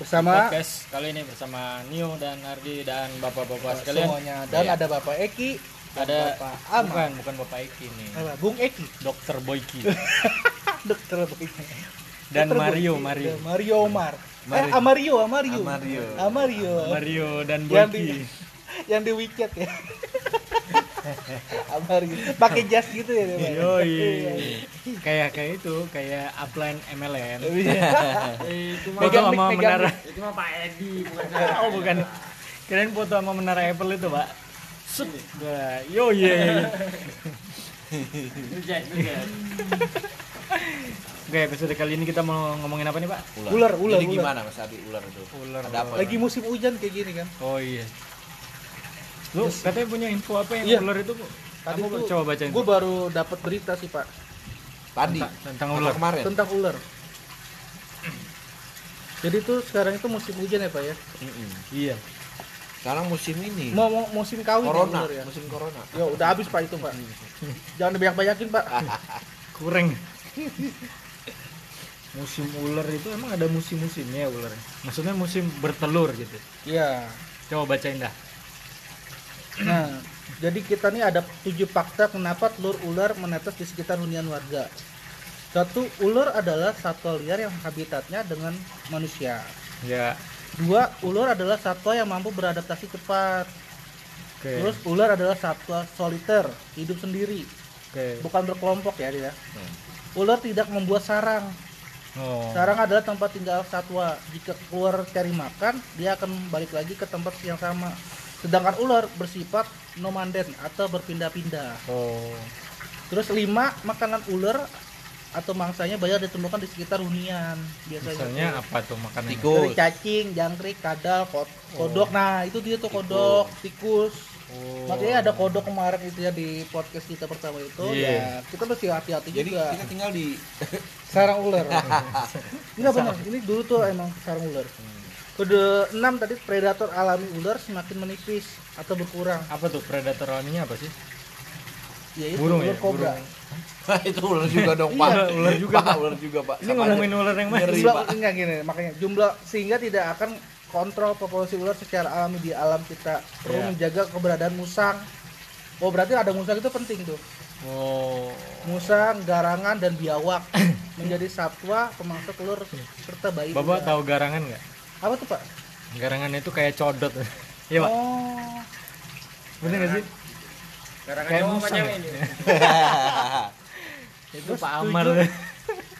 bersama podcast kali ini bersama Nio dan Ardi dan bapak-bapak sekalian. semuanya dan Iya. ada Bapak Eki Ada Bapak Ama bukan bukan bapak Eki nih, Apa? Bung Eki Dokter Boyki dokter Boyki. dan Dokter Mario Boyki. Mario Dan Mario Omar Mario. eh Amario Amario Amario. Amario Mario dan yang Boyki. di yang di WeChat ya Amario pakai jas gitu ya Pak? Iya. Yoi. kayak kayak itu kayak upline MLM. Iya. itu mah- foto sama menara. Itu mah Pak Edi bukan saya. Oh bukan. Kirain foto sama menara Apple itu, Pak. Set. Yo iya. Oke, episode kali ini kita mau ngomongin apa nih, Pak? Ular, ular, Jadi ular. gimana Mas Adi ular itu? Ular. Ada apa? lagi musim hujan kayak gini kan Oh iya. Lu katanya punya info apa yang Iya. ular itu, Bu? tadi tuh coba bacain. gue Bu. baru dapat berita sih pak Tadi. Tentang- tentang ular. kemarin. tentang ular jadi tuh sekarang itu musim hujan ya pak ya Mm-mm. Iya. Sekarang musim ini. mau, mau musim kawin ya, corona, ular ya musim corona. ya udah habis pak itu pak jangan banyak banyakin pak Kurang. musim ular itu emang ada musim-musimnya ya ular. Maksudnya musim bertelur gitu. iya Coba bacain dah. Nah jadi kita nih ada tujuh fakta kenapa telur ular menetes di sekitar hunian warga satu ular adalah satwa liar yang habitatnya dengan manusia Ya. dua ular adalah satwa yang mampu beradaptasi cepat Oke. terus ular adalah satwa soliter hidup sendiri Oke. bukan berkelompok ya dia Hmm. ular tidak membuat sarang Oh. sarang adalah tempat tinggal satwa jika keluar cari makan dia akan balik lagi ke tempat yang sama sedangkan ular bersifat nomaden atau berpindah-pindah Oh. terus lima makanan ular atau mangsanya banyak ditemukan di sekitar hunian biasanya Misalnya tuh. apa tuh makanannya? Tikus. dari cacing jangkrik kadal kod- kodok nah itu dia tuh kodok tikus Oh. makanya ada kodok kemarin itu ya di podcast kita pertama itu Iya. ya kita mesti hati-hati Jadi juga kita tinggal di sarang ular enggak benar ini dulu tuh emang sarang ular kode 6 tadi predator alami ular semakin menipis atau berkurang Apa tuh predator alaminya apa sih? yaitu Burung ular ya? kobra itu ular juga dong, Pak. Iya, ular juga, Pak. Ular juga, Pak. Ini Sama ngomongin ular yang mana? Jumlah enggak gini makanya jumlah sehingga tidak akan kontrol populasi ular secara alami di alam kita perlu Iya. menjaga keberadaan musang oh berarti ada musang itu penting tuh Oh. musang garangan dan biawak menjadi satwa pemangsa telur serta bayi Bapak tahu garangan nggak? Apa tuh pak Garangan itu kayak codot. Iya, Pak. oh Bener nggak sih? Kayak musang. ya? itu Terus Pak tujuh, Amar.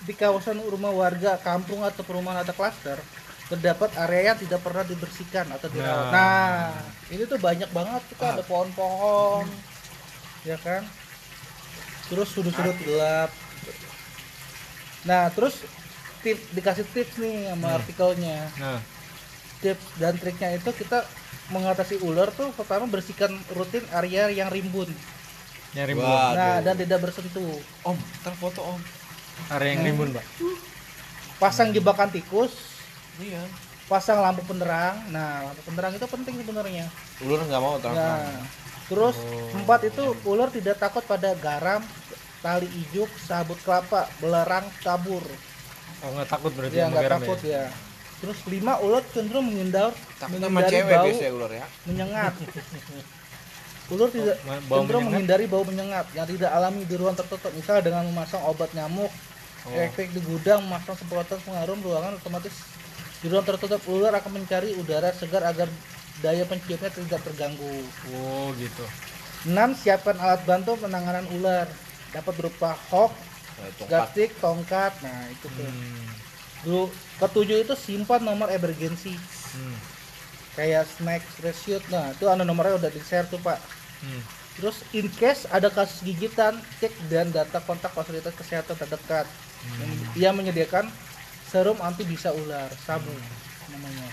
di kawasan rumah warga kampung atau perumahan atau klaster terdapat area yang tidak pernah dibersihkan atau dirawat. Nah. Nah, ini tuh banyak banget kita ada pohon-pohon, ya kan? Terus sudut-sudut gelap. Nah, terus tip dikasih tips nih sama Hmm. artikelnya. Nah, Tips dan triknya itu kita mengatasi ular tuh pertama bersihkan rutin area yang rimbun. nyari rimbun. Wah. Nah, Aduh. dan tidak bersentuh. Om, ntar foto Om. Area yang rimbun, Pak. Pasang jebakan tikus, Iya. pasang lampu penerang. Nah, lampu penerang itu penting sebenarnya. Ular nggak mau terang Nah, terus Oh. empat itu ular tidak takut pada garam, tali ijuk, sabut kelapa, belerang, kabur. Oh, nggak takut berarti sama nggak garam takut ya? ya. Terus lima ular cenderung menghindar, menghindari cewek bau biasanya ular ya. menyengat. Ular tidak ma- bau cenderung menyengat? menghindari bau menyengat yang tidak alami di ruang tertutup. Misalnya dengan memasang obat nyamuk, Oh. efek di gudang, memasang semprotan pengharum ruangan otomatis di ruang tertutup ular akan mencari udara segar agar daya penciumnya tidak terganggu. Oh, gitu. 6. Siapkan alat bantu penanganan ular. Dapat berupa hok, Nah, tongkat. gatik, tongkat. Nah, itu tuh. Hmm. Dulu ketujuh itu simpan nomor emergency Hmm. kayak snack rescue. Nah, itu ada nomornya udah di-share tuh, Pak. Hmm. Terus in case ada kasus gigitan, cek dan data kontak fasilitas kesehatan terdekat. Hmm. Ia menyediakan serum anti bisa ular, sabu namanya.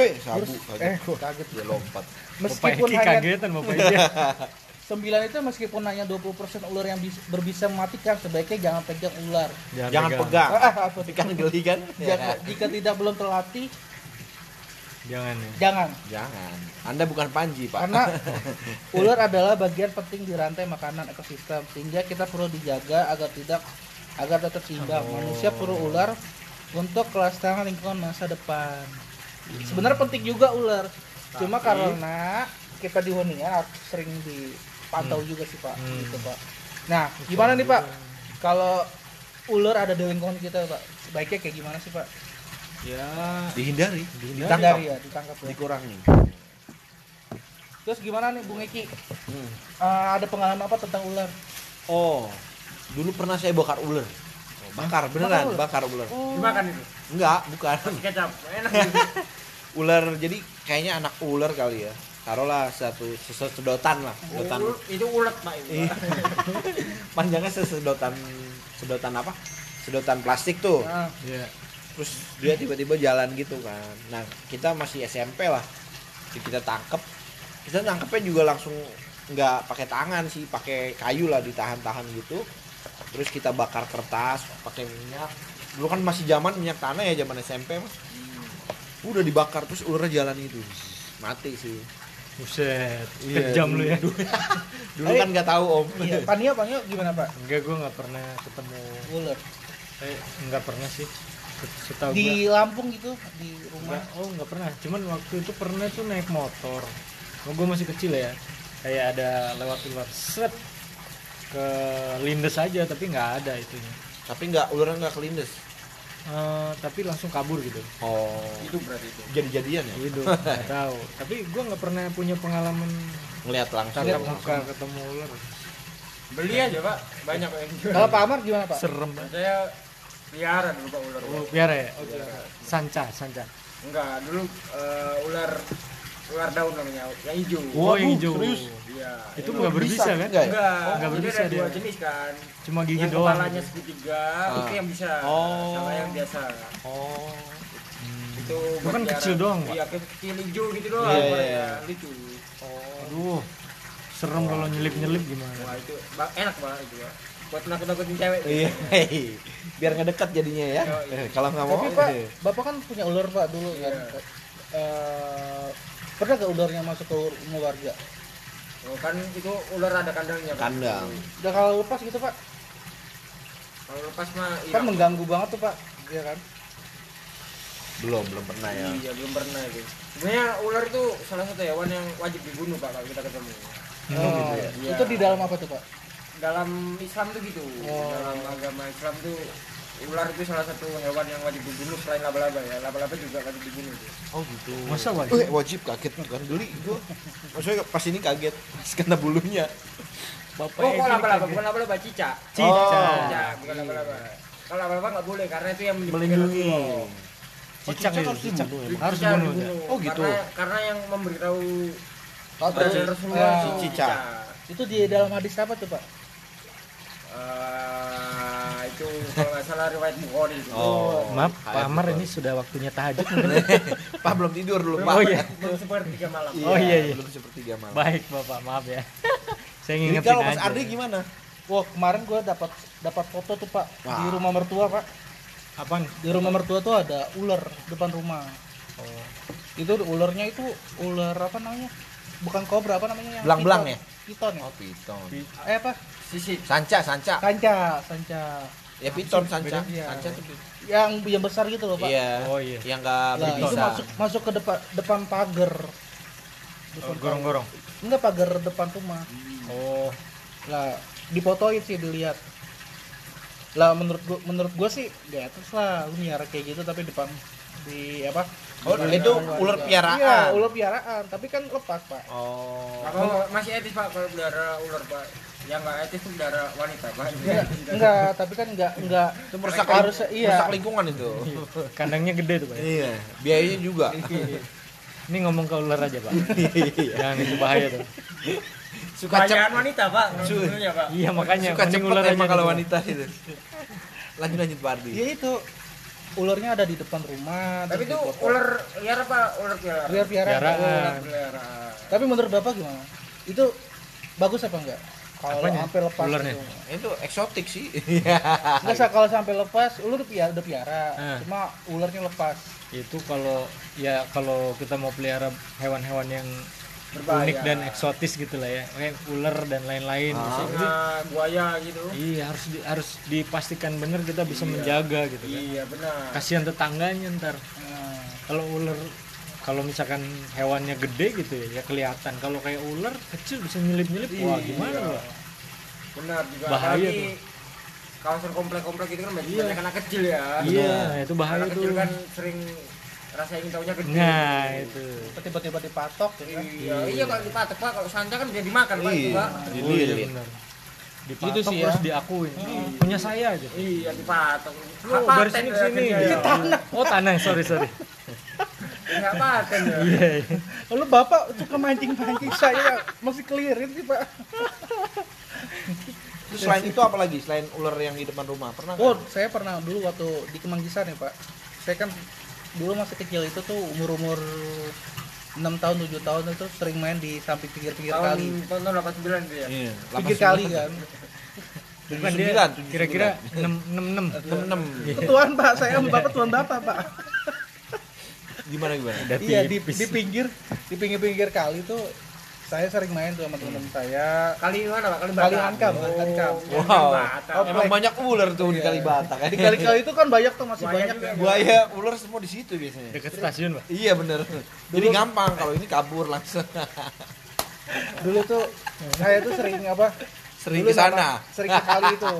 Eh, sabu Terus kaget. eh kaget. Dia lompat. Bapak Meskipun Eki hanya kagetan Bapak 9 itu meskipun hanya 20% ular yang bis- berbisa mematikan, sebaiknya jangan pegang ular. Jangan pegang. Ah, apa Tapi kan geli kan? Jika, jika tidak belum terlatih, Jangan ya. jangan. Jangan. Anda bukan Panji, Pak. Karena ular adalah bagian penting di rantai makanan ekosistem, sehingga kita perlu dijaga agar tidak agar tetap seimbang. Oh. Manusia perlu ular untuk kelestarian lingkungan masa depan. Sebenarnya penting juga ular. Cuma Tapi- karena kita di hunian sering dipantau juga sih pak, Hmm. gitu pak. Nah, gimana nih pak? Kalau ular ada di lingkungan kita pak, sebaiknya kayak gimana sih pak? Ya, Dihindari, Dihindari. Hindari ya, ditangkap ya. dikurangi. Terus gimana nih Bung Eki? Hmm. Eh, ada pengalaman apa tentang ular? Oh, dulu pernah saya bakar ular. Oh, bakar beneran, ular? bakar ular. Oh, dimakan itu. Enggak, bukan. Kecap. Enak ular jadi kayaknya anak ular kali ya. Taruhlah satu sedotan lah, sedotan. Itu ulet, Pak. itu, Iya. Panjangnya sedotan sedotan apa? Sedotan plastik tuh. Nah, Iya. Terus dia tiba-tiba jalan gitu kan. Nah, kita masih SMP lah. Jadi kita tangkep. Kita nangkepnya juga langsung nggak pakai tangan sih, pakai kayu lah ditahan-tahan gitu. Terus kita bakar kertas, pakai minyak. Dulu kan masih zaman minyak tanah ya, zaman SMP mas. Udah dibakar terus ularnya jalan itu. Mati sih. Buset, Iya, kejam lu ya. Dulu kan nggak tahu om. iya, Pania, Pania gimana pak? Enggak, gua nggak pernah ketemu. Ular Eh, enggak pernah sih. Setahu gua. di Lampung gitu, di rumah. Enggak, oh enggak pernah. Cuman waktu itu pernah tuh naik motor. Oh, gue masih kecil ya. Kayak ada lewat ular set ke lindes aja tapi nggak ada itunya. Tapi nggak ularnya nggak kelindes. Eh, tapi langsung kabur gitu. Oh. Itu berarti itu. Jadi-jadian ya. Itu nggak tahu. Tapi gue nggak pernah punya pengalaman Ngelihat langsung. tatap muka ketemu ular. beli aja pak banyak yang jual Kalau Pak Amar gimana pak? Serem. saya pelihara dulu pak ular Oh, piara ya? Oh, piara. Sanca, sanca. enggak dulu eh, ular ular daun namanya yang hijau Oh, yang hijau. serius? iya Itu nggak berbisa kan? Enggak ya? enggak Oh, nggak berbisa ada dua dia. jenis kan Cuma gigi yang doang. kepalanya gitu. segitiga Ah. itu yang bisa Oh. sama yang biasa Oh. itu Itu kan kecil doang, Pak. iya ke- kecil hijau gitu doang Iya, warnanya. iya, iya. lucu Aduh. Serem kalau nyelip-nyelip gimana? wah itu enak banget itu ya buat nakut nakutin cewek Iya, biar ngedekat jadinya ya. Oh, iya. Eh, Kalau nggak mau, Tapi Pak, eh, Bapak kan punya ular Pak dulu kan. Iya. Pernah gak ularnya masuk ke rumah warga? oh, kan itu ular ada kandangnya kan kandang. Udah kalau lepas gitu Pak, kalau lepas mah iya kan mengganggu banget tuh Pak, iya kan? Belum, belum pernah ya. Iya belum pernah itu. Sebenarnya ular itu salah satu hewan yang wajib dibunuh pak kalau kita ketemu. Oh, gitu ya? Iya. Itu di dalam apa tuh Pak? Dalam Islam tuh gitu. Oh. Dalam agama Islam tuh ular itu salah satu hewan yang wajib dibunuh selain laba-laba ya. Laba-laba juga wajib dibunuh. Tuh. Oh gitu. Masa Eh, wajib? wajib kaget tuh kan geli gua. Maksudnya pas ini kaget kena bulunya. Bapak Oh, kok laba-laba? Bukan laba-laba, cicak. Cica. Oh. Cicak, bukan laba-laba. Kalau laba-laba nggak boleh karena itu yang Melindungi. Rasulullah. Cicak itu, harus cicak. dibunuh ya? Harus Cicak dibunuh. ya? Oh, gitu. Karena, karena yang memberitahu Rasulullah eh, itu cicak. itu di dalam hadis apa tuh Pak? Itu kalau nggak salah riwayat Bukhari itu. Oh. Maaf, Pak Amar betul. ini sudah waktunya tahajud mungkin. Pak belum tidur dulu, Pak. Oh iya. Belum seperti tiga malam. Oh, iya, iya. Belum sepertiga malam. Baik Bapak, maaf ya. Saya Jadi ngingetin kalau Mas. Ardi gimana? Wah kemarin gue dapat dapat foto tuh Pak Wah. di rumah mertua Pak. Apaan? Di rumah mertua tuh ada ular depan rumah. Oh. Itu ularnya itu ular apa namanya? Bukan kobra apa namanya yang Belang-belang ya? Piton ya? Oh, piton. Eh apa? Sisi. Sanca, sanca. Sanca, sanca. Ya piton, sanca. Iya. Sanca tuh. Yang yang besar gitu loh Pak. Iya. Oh iya. Yang nggak Lah, itu masuk masuk ke depan depan pagar. Oh, gorong-gorong. Enggak pagar depan rumah. Oh. Lah, dipotoin sih dilihat. Lah menurut gua menurut gua sih di atas lah lu miara kayak gitu tapi depan di apa? Oh, itu ular piaraan. Iya, ular piaraan, tapi kan lepas, Pak. Oh. Apa masih etis pak kalau pelihara ular pak? Yang nggak etis itu pelihara wanita pak. Enggak, enggak, tapi kan enggak enggak Itu merusak harus iya. merusak lingkungan itu. Kandangnya gede tuh, Pak. ya? iya. Biayanya juga. Ini ngomong ke ular aja, Pak. Jangan itu bahaya tuh. Suka Kebanyakan wanita pak. Su- Sebenarnya pak. Iya, makanya suka cepet ular aja emang kalau dulu. wanita itu. Lanjut lanjut Pak Ardi. Ya itu ularnya ada di depan rumah. Tapi itu ular liar apa ular piara? liar piaraan. Piaraan. Tapi menurut Bapak gimana? Itu bagus apa enggak? Kalau sampai lepas Ularnya? itu. Itu eksotik sih. Enggak sah kalau sampai lepas, lu udah piara, udah piara. Ah. Cuma ularnya lepas. Itu kalau ya kalau kita mau pelihara hewan-hewan yang Berbahaya. unik dan eksotis gitu lah ya kayak ular dan lain-lain Ah. Jadi, Singa, buaya gitu. iya harus di- harus dipastikan benar kita bisa menjaga gitu kan Iya benar. kasihan tetangganya ntar Nah, kalau ular kalau misalkan hewannya gede gitu ya, ya kelihatan kalau kayak ular kecil bisa nyelip-nyelip wah gimana Iya. Pak? Benar juga. Bahaya Apalagi Kawasan komplek-komplek itu kan banyak banyak anak kecil ya. iya itu bahaya anak tuh kecil kan sering rasa ingin tahunya gede. nah itu tiba-tiba dipatok ya kan. Iya, iya kalau dipatok pak, kalau sanca kan bisa dimakan pak, itu, Iya. oh, iya Dililit. benar dipatok Gitu sih ya. terus diakuin punya saya aja Iya dipatok. Lu dari sini ke ya, sini ya. tanah. oh tanah sorry sorry Hak paten ya. iya iya. Lalu bapak suka mancing-mancing saya masih clearin sih pak. Terus selain itu apa lagi? Selain ular yang di depan rumah, pernah? Oh, saya pernah dulu waktu di Kemanggisan ya pak. Saya kan dulu masih kecil itu tuh umur-umur 6 tahun 7 tahun itu sering main di samping pinggir-pinggir Tahun kali. tahun tahun 89 itu ya. Iya, Pinggir kali kan. Bukan dia 79, kira-kira 6 6 enam enam. Ketuaan pak, saya bapak tuan bapak pak. Gimana gimana? Udah Iya di, di pinggir di pinggir-pinggir kali tuh saya sering main tuh sama teman-teman saya. Kali mana pak? Kali Kali. Ankam, Ankam. Wow. Batam. Emang banyak ular tuh di Iya. Kalibata kan? Di kali-kali itu kan banyak tuh masih banyak juga. ya. Buaya, ular semua di situ biasanya. dekat stasiun pak Iya bener. Jadi gampang kalau ini kabur langsung. Dulu tuh saya tuh sering apa? Sering ke sana. Sering ke kali itu.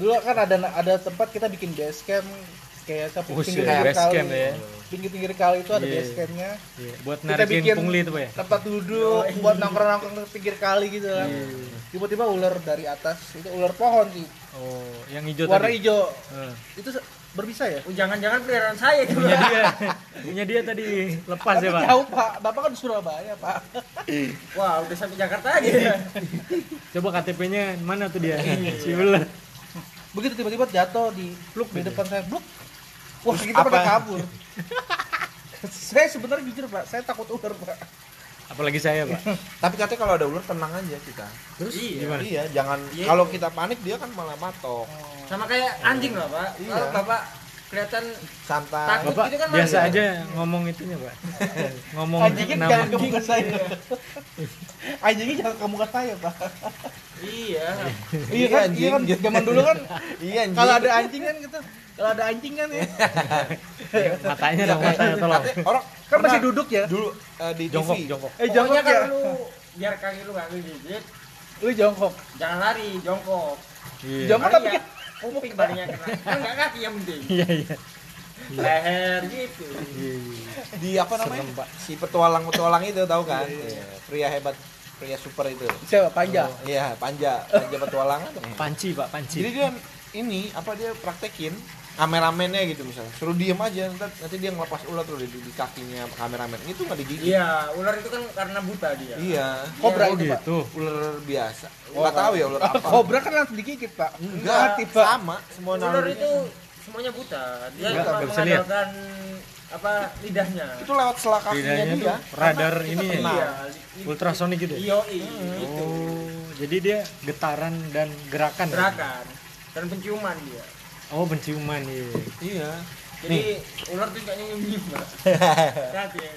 Dulu kan ada ada tempat kita bikin base camp kayak Oh, pinggir-pinggir base kali. camp ya. Pinggir-pinggir kali itu ada Iya. base campnya. Iya, buat Kita narikin bikin pungli itu pak ya tempat duduk buat nongkrong-nongkrong di pinggir kali gitu kan. Tiba-tiba ular dari atas itu ular pohon sih. oh yang hijau Warna tadi hijau. Eh, Itu berbisa ya? Oh, jangan-jangan peliharaan saya itu. punya dia punya dia tadi lepas Tapi ya pak jauh pak, bapak kan di Surabaya pak. Wah, udah sampai Jakarta aja. ya. coba KTP-nya mana tuh dia si ular Begitu tiba-tiba jatuh di Pluk di gitu. depan saya, bluk. Wah kita apa? pada kabur. saya sebenarnya jujur pak, saya takut ular pak. apalagi saya pak Tapi katanya kalau ada ular tenang aja kita. terus Iya. gimana Iya, jangan Iya. kalau kita panik dia kan malah matok. Sama kayak anjing lah pak. Iya. Kalau bapak kelihatan Santai. Takut. bapak itu kan biasa manusia. aja ngomong itunya pak ngomong Anjingnya nama jangan ke muka saya. Anjingnya jangan ke muka saya pak. iya. Iya kan, anjing. iya kan zaman dulu kan Iya, anjing. kalau ada anjing kan gitu. Kalau ada anjing kan ya, matanya Iya, dong matanya tolong orang kan masih duduk ya. dulu eh, di jongkok TV. jongkok Eh Pokoknya jongkok kan ya. lu biar kaki lu gak ngegigit, Lu jongkok. jangan lari, jongkok. iya Jongkok tapi kuping baliknya kena. Kan enggak kaki yang penting. iya iya Leher gitu. Di apa namanya? Si petualang-petualang itu tahu kan? Iya, Pria hebat, pria super itu. Siapa? Panja. Iya, panja, panja petualangan. panci pak panci Jadi dia ini apa dia praktekin kameramennya gitu misalnya suruh diem aja nanti, nanti dia ngelepas ular tuh di, di kakinya kameramen itu nggak digigit Iya, ular itu kan karena buta dia. iya Kobra oh itu pak. gitu ular biasa nggak tahu ya ular apa Kobra kan langsung digigit pak. enggak pak. sama semua Ular itu semuanya buta. Dia Enggak, cuma nggak bisa lihat. mengandalkan apa lidahnya. itu lewat selak kakinya dia radar Karena ini ya? kenal. Iya. ultrasonik gitu ya? Iyo, itu. oh jadi dia getaran dan gerakan ya? Gerakan dan penciuman dia. Oh penciuman iya iya Jadi ular tuh kayaknya nyium Mbak. Hati ya.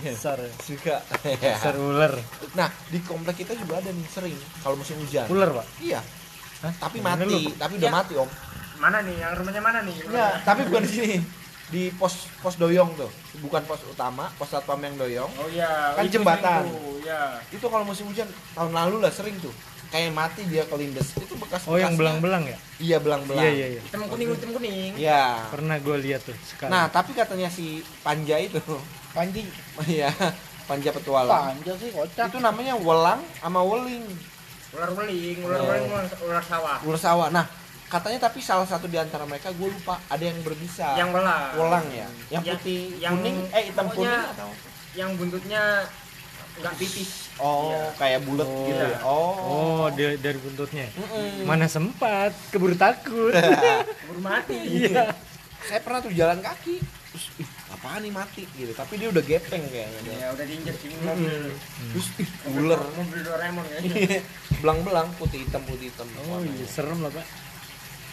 dasar juga dasar ular nah di komplek kita juga ada nih sering kalau musim hujan ular pak iya Hah? tapi Mana mati lu? tapi udah Ya. mati om Mana nih? Yang rumahnya mana nih? Iya, tapi bukan di sini. Di pos pos doyong tuh, bukan pos utama, pos satpam yang doyong. Oh iya, Kan itu jembatan. tuh, Ya. Itu kalau musim hujan tahun lalu lah sering tuh. Kayak mati dia kelindes. Itu bekas oh yang belang-belang ya Iya, belang-belang. iya iya iya Hitam kuning, hitam kuning. Iya. pernah gue lihat tuh sekali Nah, tapi katanya si Panja itu, Panji. iya, Panja petualang. Panja sih kocak. Itu namanya welang sama weling, Ular weling, ular Oh. weling, ular, ular sawah. ular sawah. Nah, katanya tapi salah satu di antara mereka gue lupa ada yang berbisa. Yang welang. welang ya. Yang Yang- putih yang- kuning, eh hitam kuning atau Yang buntutnya nggak tipis. Oh, Iya. kayak bulat Oh. gitu ya. Oh. oh dari, dari buntutnya Mm-mm. mana sempat keburu takut Keburu mati. iya saya pernah tuh jalan kaki terus ih apaan nih mati gitu tapi dia udah gepeng kayaknya. Ya udah diinjek sini mobil. terus ih ular Mobil Doraemon ya. belang-belang putih hitam putih hitam oh iya serem lah pak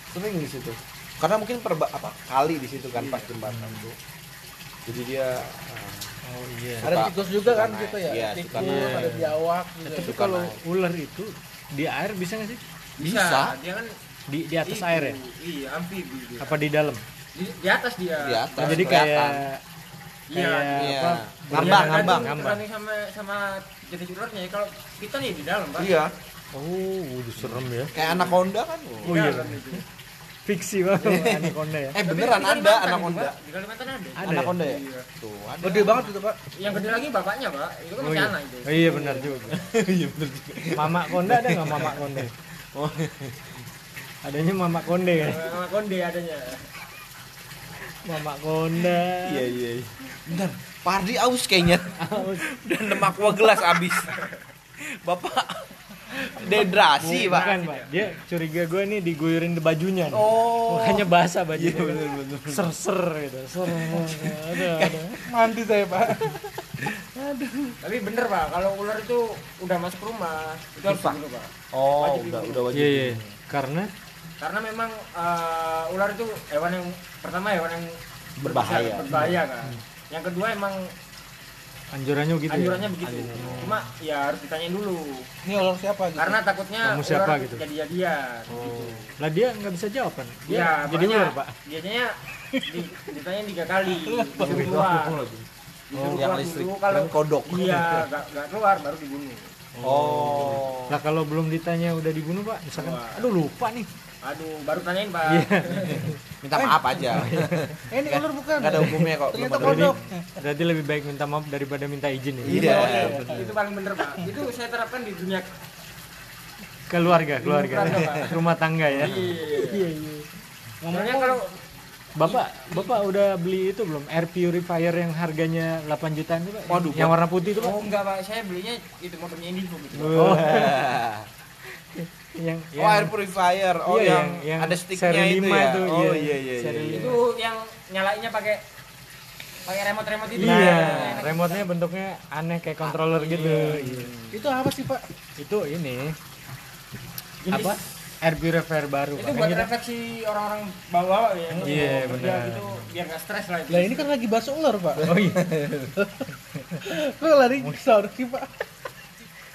sering di situ karena mungkin perba apa kali di situ kan pas jembatan tuh jadi dia Oh iya. Ada Suka- tikus juga suka kan naik. gitu ya. Iya, tikus, naik. ada biawak juga. Tapi Suka kalau naik. ular itu di air bisa nggak sih? bisa, Bisa. dia kan Di di atas itu, air ya? iya amfibi dia Apa di dalam? di, di atas dia Di atas. Oh, jadi kayak Iya, kayak Iya. apa? Ngambang, Ya, ngambang. Ngambang. tergantung sama sama jenis ularnya kalau kita nih di dalam pak Iya, Oh, udah serem ya. kayak anaconda kan. Oh, iya. Fiksi banget anaconda ya. Eh beneran ada anaconda. Pak. di Kalimantan ada Ada ya? Anaconda ya? Iya. Tuh, ada. Gede banget itu, Pak. yang gede lagi bapaknya pak itu kan Oh masih iya. anak itu Oh iya benar juga. Iya bener juga. Mama konda ada nggak mama konde? Oh, Adanya mama konde ya. sama konde adanya Mama konda. iya iya. iya. Bentar, Pak Ardi aus kayaknya. Udah lemak gua gelas abis. Bapak dehidrasi, Pak. Bukan, Pak. Dia curiga gue nih diguyurin di bajunya. nih. Oh. Makanya basah bajunya. Iya, bener, bener. Ser-ser gitu. Ser. Aduh, aduh. Mandi saya, Pak. tapi bener pak kalau ular itu udah masuk rumah itu harus Pak. dibunuh pak Oh, Wajib udah udah wajib. Iya, iya. Karena karena memang eh, ular itu hewan yang pertama hewan yang Berbahaya. berbahaya kan yang kedua emang anjurannya gitu anjurannya ya. begitu cuma ya harus ditanyain dulu Ini ular siapa gitu? karena takutnya Kamu siapa ular gitu? jadi-jadian Oh. Lah dia nggak bisa jawab kan? Dia Iya, jadi ular, Pak. Biasanya di, ditanya tiga kali, disuruh keluar. Disuruh yang keluar listrik dulu, kalau kodok. Iya, gak, gak keluar baru dibunuh. Oh. Lah kalau belum ditanya udah dibunuh, Pak. Misalkan Wah. aduh lupa nih. Aduh, baru tanyain pak. Iya. Minta maaf aja. Eh, ini ular bukan. Enggak ada hukumnya kok. Ternyata kodok. Berarti lebih baik minta maaf daripada minta izin ya. Iya. itu paling bener pak. Itu saya terapkan di dunia. Keluarga, keluarga. Rumah tangga ya. Iya. iya. Soalnya kalau Bapak, Bapak udah beli itu belum? Air purifier yang harganya 8 jutaan itu, Pak? Waduh, yang warna putih itu, Pak? oh enggak pak, saya belinya itu motornya Indigo gitu. Oh, yang, Oh, air purifier. Oh, Iya, yang, yang- ada sticknya seri itu lima ya. itu, oh, iya. iya iya Seri iya. Itu yang nyalainnya pakai pakai remote-remote itu. Iya, Enak. remote-nya bentuknya aneh kayak controller gitu. Iya. Itu apa sih, Pak? Itu ini Jenis- apa? Air purifier baru. itu Pak. buat Kan kita- refleksi orang-orang bawa ya Iya, kerja benar. gitu biar nggak stres lah itu. Lah ini kan lagi bahas ular, Pak. Oh iya, Kok lari sana sih, Pak?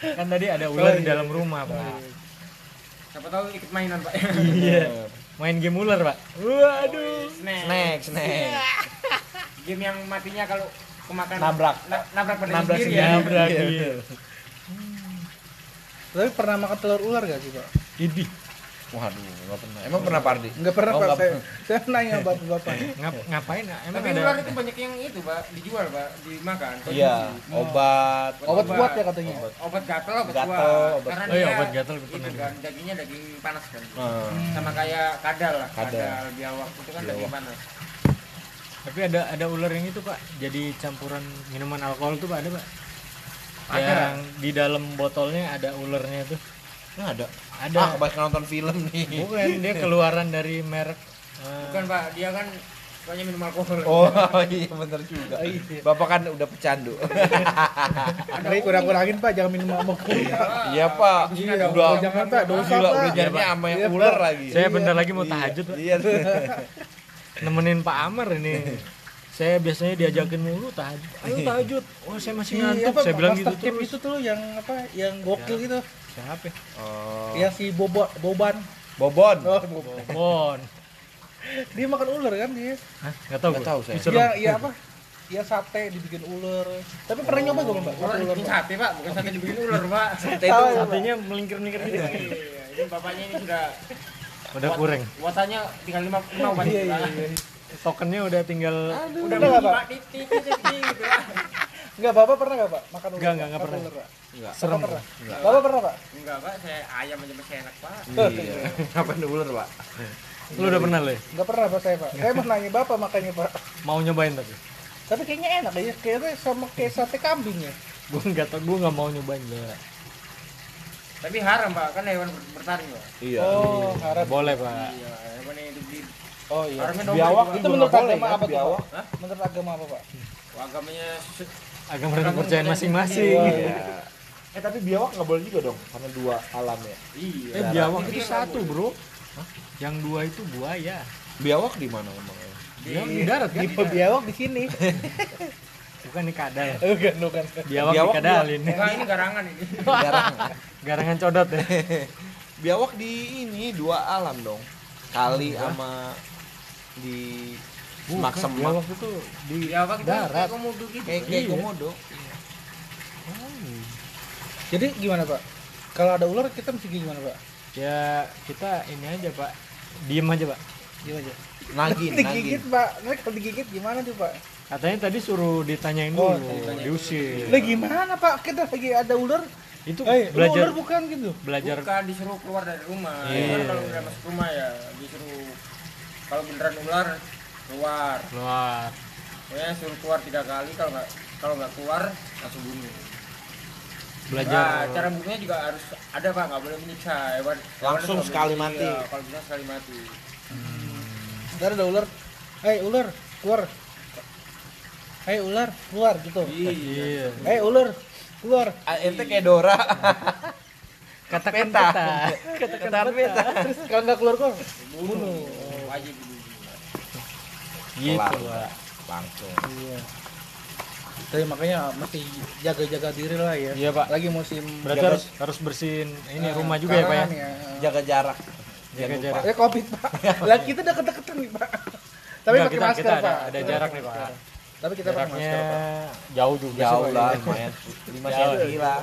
kan tadi ada ular Oh, di iya. dalam rumah, Pak. Siapa tahu ikut mainan pak Iya. Main game ular, Pak. Waduh. snack. Snack, snack. game yang matinya kalau kemakan Nabrak. na- nabrak pada Nabrak sendiri sendiri. ya Nabrak, Iya. iya. Tapi pernah makan telur ular gak sih, Pak? Idih. Waduh, enggak pernah. Emang pernah Pardi? Enggak pernah, Oh, Pak. nggak Saya, saya nanya Bapak-bapak. Ngap, ngapain? Emang tapi ada ular itu banyak yang itu pak dijual pak dimakan Iya, obat. Obat kuat ya katanya. obat gatel obat Gatel, kuat obat- karena Oh iya, dia obat gatel itu kan dagingnya daging panas kan Nah, sama kayak kadal lah Kadal. kadal, biawak itu kan daging panas Tapi ada ada ular yang itu, Pak. Jadi campuran minuman alkohol tuh, Pak, ada, Pak. Ada. Yang di dalam botolnya ada ularnya tuh. Nah, ada. Ada. Ah, kebanyakan nonton film nih. Bukan, dia keluaran dari merek eh, bukan pak dia kan sukanya minum alkohol Oh, iya bener juga. Bapak kan udah pecandu. Tapi kurang-kurangin, Pak. Jangan minum mabuk. Iya, Pak. Iya, Udah jangan, Pak. Dosa, gila, Pak. udah jadinya sama yang ular lagi. Saya bentar lagi mau tahajud, Pak. Iya. Nemenin Pak Amar ini. Saya biasanya diajakin mulu tahajud. Ayo tahajud. Oh, saya masih Iya, ngantuk. apa, saya bilang gitu terus. itu tuh yang apa? Yang gokil gitu. Siapa? ya? Oh. Yang si Bobo Boban. Bobon. Oh, Boban. Bon. Dia makan ular kan dia. Hah? Gak tahu Nggak tahu saya. Serem. Iya, iya apa? Iya sate dibikin ular. Tapi pernah nyoba gak, Mbak? ular sate pak bukan sate dibikin ular pak Sate itu Satenya melingkar-melingkar gitu. iya ini bapaknya ini sudah Udah kurang. kuotanya tinggal lima lima Iya, iya, Pak. iya. Tokennya udah tinggal udah Udah nggak, Pak? titik titik gitu pak Enggak, Bapak pernah gak, Pak? Makan ular? Nggak, nggak, nggak Makan pernah. Enggak. serem. Bapak pernah? Bapak pernah, Pak? enggak pak saya ayam aja masih enak pak Iya. Ngapain ular, Pak? Lu udah pernah le? Enggak pernah, Pak, saya, Pak. Saya mau nanya Bapak makanya, Pak. Mau nyobain tapi? Tapi kayaknya enak ya, kayaknya sama kayak sate kambing ya. Gue nggak tau, gue nggak mau nyobain le. tapi haram pak kan hewan ber- bertaring pak Iya. Oh, harap. Boleh pak. iya hewan yang hidup di Oh iya. Biawak itu, menurut agama kan, apa tuh, biawak? Pak? Hah? Menurut agama apa, Pak? agamanya Agak mereka percaya masing-masing. Iya. Eh tapi biawak nggak boleh juga dong, karena dua alam ya. iya Eh biawak itu satu bro. Yang dua itu buaya. Biawak di mana emang? Biawak di darat kan? Di biawak di sini. bukan nih kadal bukan bukan biawak, Biawak dikadalin Enggak ini garangan ini. Jarang. garangan codot ya Biawak di ini dua alam dong. Kali sama di semak Bukan, semak biawak itu di apa kita darat kayak komodo gitu. kayak Iya. Jadi gimana pak? Kalau ada ular kita mesti gimana pak? Ya kita ini aja pak. Diem aja pak. Gimana aja. Nagin, digigit nagin. pak. Nanti kalau digigit gimana tuh pak? Katanya tadi suruh ditanyain Oh, dulu diusir. Lah gimana pak? Kita lagi ada ular. Itu eh belajar ular bukan gitu? belajar Bukan disuruh keluar dari rumah. Iya. Kan kalau udah masuk rumah ya disuruh kalau beneran ular keluar. keluar. Pokoknya suruh keluar tiga kali kalau nggak kalau nggak keluar langsung bunuh. Belajar Nah, cara bunuhnya juga harus ada pak, nggak boleh menyiksa hewan. hewan Langsung nggak sekali mati. iya, kalau bisa sekali mati. ntar ada ular hei ular keluar hei ular keluar gitu iya hei ular keluar Ah, Ente kayak Dora. katakan Peta. peta Ketahan peta. terus kalau nggak keluar keluar bunuh Wajib bunuh. gitu Langsung. iya tapi makanya mesti jaga-jaga diri lah ya Iya, Pak. lagi musim berarti jaga- harus harus bersihin ini eh, rumah juga ya pak ya karangan Jaga jarak. Jaga jarak. ya covid pak lah kita deket-deketan nih pak tapi pakai kita- masker kita ada- pak ada Kita jarak nih, Pak. tapi kita pakai masker pak jauh juga sih, Jauh lah, ya. lumayan. 5 Jauh. cm lah.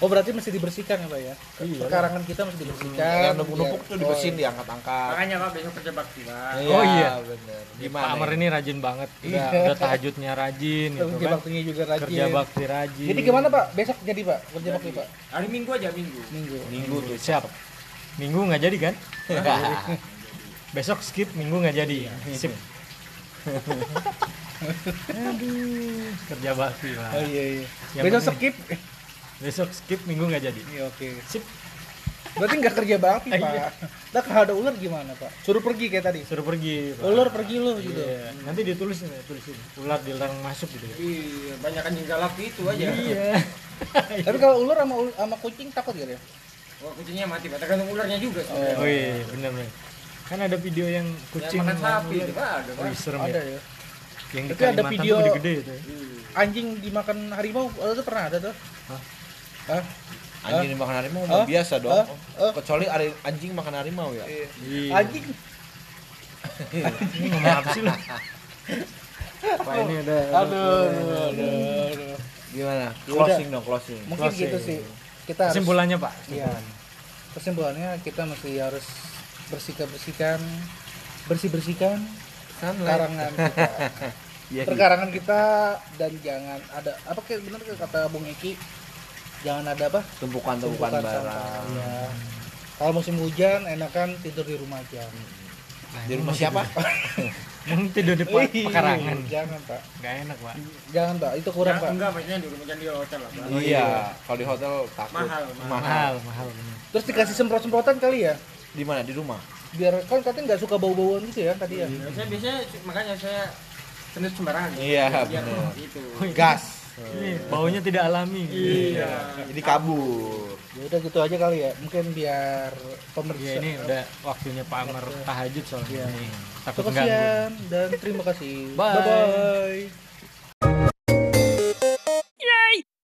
Oh berarti mesti dibersihkan ya pak ya Iya. perkarangan kita mesti dibersihkan Yang numpuk-numpuk tuh biar- dibersihin, oh, diangkat-angkat. Makanya pak besok kerja bakti pak. Oh, iya. bener. Pak Gimana? Amar ya? ini rajin banget udah, Iya. udah tahajudnya rajin gitu kerja kan baktinya juga rajin kerja bakti rajin jadi gimana pak besok jadi pak kerja bakti pak Hari Minggu aja Minggu. minggu Minggu tuh. siap minggu nggak jadi kan besok skip minggu nggak jadi sip aduh. Kerja bakti pak oh iya iya. Besok skip? Besok skip minggu nggak jadi. Iya oke. Sip. Berarti nggak kerja bakti Iya. pak. Nah kalau ada ular gimana pak? Suruh pergi kayak tadi? Suruh pergi Pak. ular pergi lo gitu? Iya. nanti ditulis nih tulisin. Ular dilarang masuk gitu. Ya Iya, banyak anjing galak itu aja. iya. Tapi kalau ular sama sama kucing takut gak ya? Wah kucingnya mati, Pak. tergantung ularnya juga sebenarnya. oh. Iya bener bener kan ada video yang kucing makan lawan sapi ular. itu Pak, ada oh, iya, serem ada ya. ya yang Tapi ada video- tuh gede-gede itu ya. Iya. anjing dimakan harimau oh, itu pernah ada tuh Hah? Hah? Anjing makan harimau Hah? biasa dong. Hah? Hah? Kecuali anjing makan harimau ya. Iya. anjing Ini ngomong apa sih lu? Pak ini ada aduh aduh aduh Gimana? Ya Closing dong, closing. mungkin Closing. gitu sih kita harus kesimpulannya Pak. Iya. Kesimpulannya kita mesti harus bersihkan bersihkan bersih bersihkan karangan kita. Iya, Perkarangan kita dan jangan ada apa kayak benar kayak kata Bung Eki jangan ada apa tumpukan-tumpukan tumpukan barang. sampah. Ya. Kalau musim hujan enakan tidur di rumah aja. Nah, Di rumah siapa? tidur- Mau tidur di pekarangan. Jangan pak, Gak enak Pak. jangan pak, itu kurang Ya, pak. enggak, maksudnya di rumah jangan di hotel lah, Pak. Oh iya, kalau di hotel takut. Mahal, mahal. Mahal, mahal. Terus dikasih semprot-semprotan kali ya, Di mana? Di rumah. Biar kan katanya nggak suka bau-bauan gitu ya tadi ya. Biasanya, biasanya makanya saya senut sembarangan. Iya, Biar bener. Gitu. Gas. Ini baunya tidak alami. Iya. Jadi kabur. Ya udah gitu aja kali ya, mungkin biar Ya pemerintah. ini udah waktunya Pak Amar tahajud soalnya. Iya. Takut Terima ganggu. kasih dan terima kasih. Bye. Bye bye.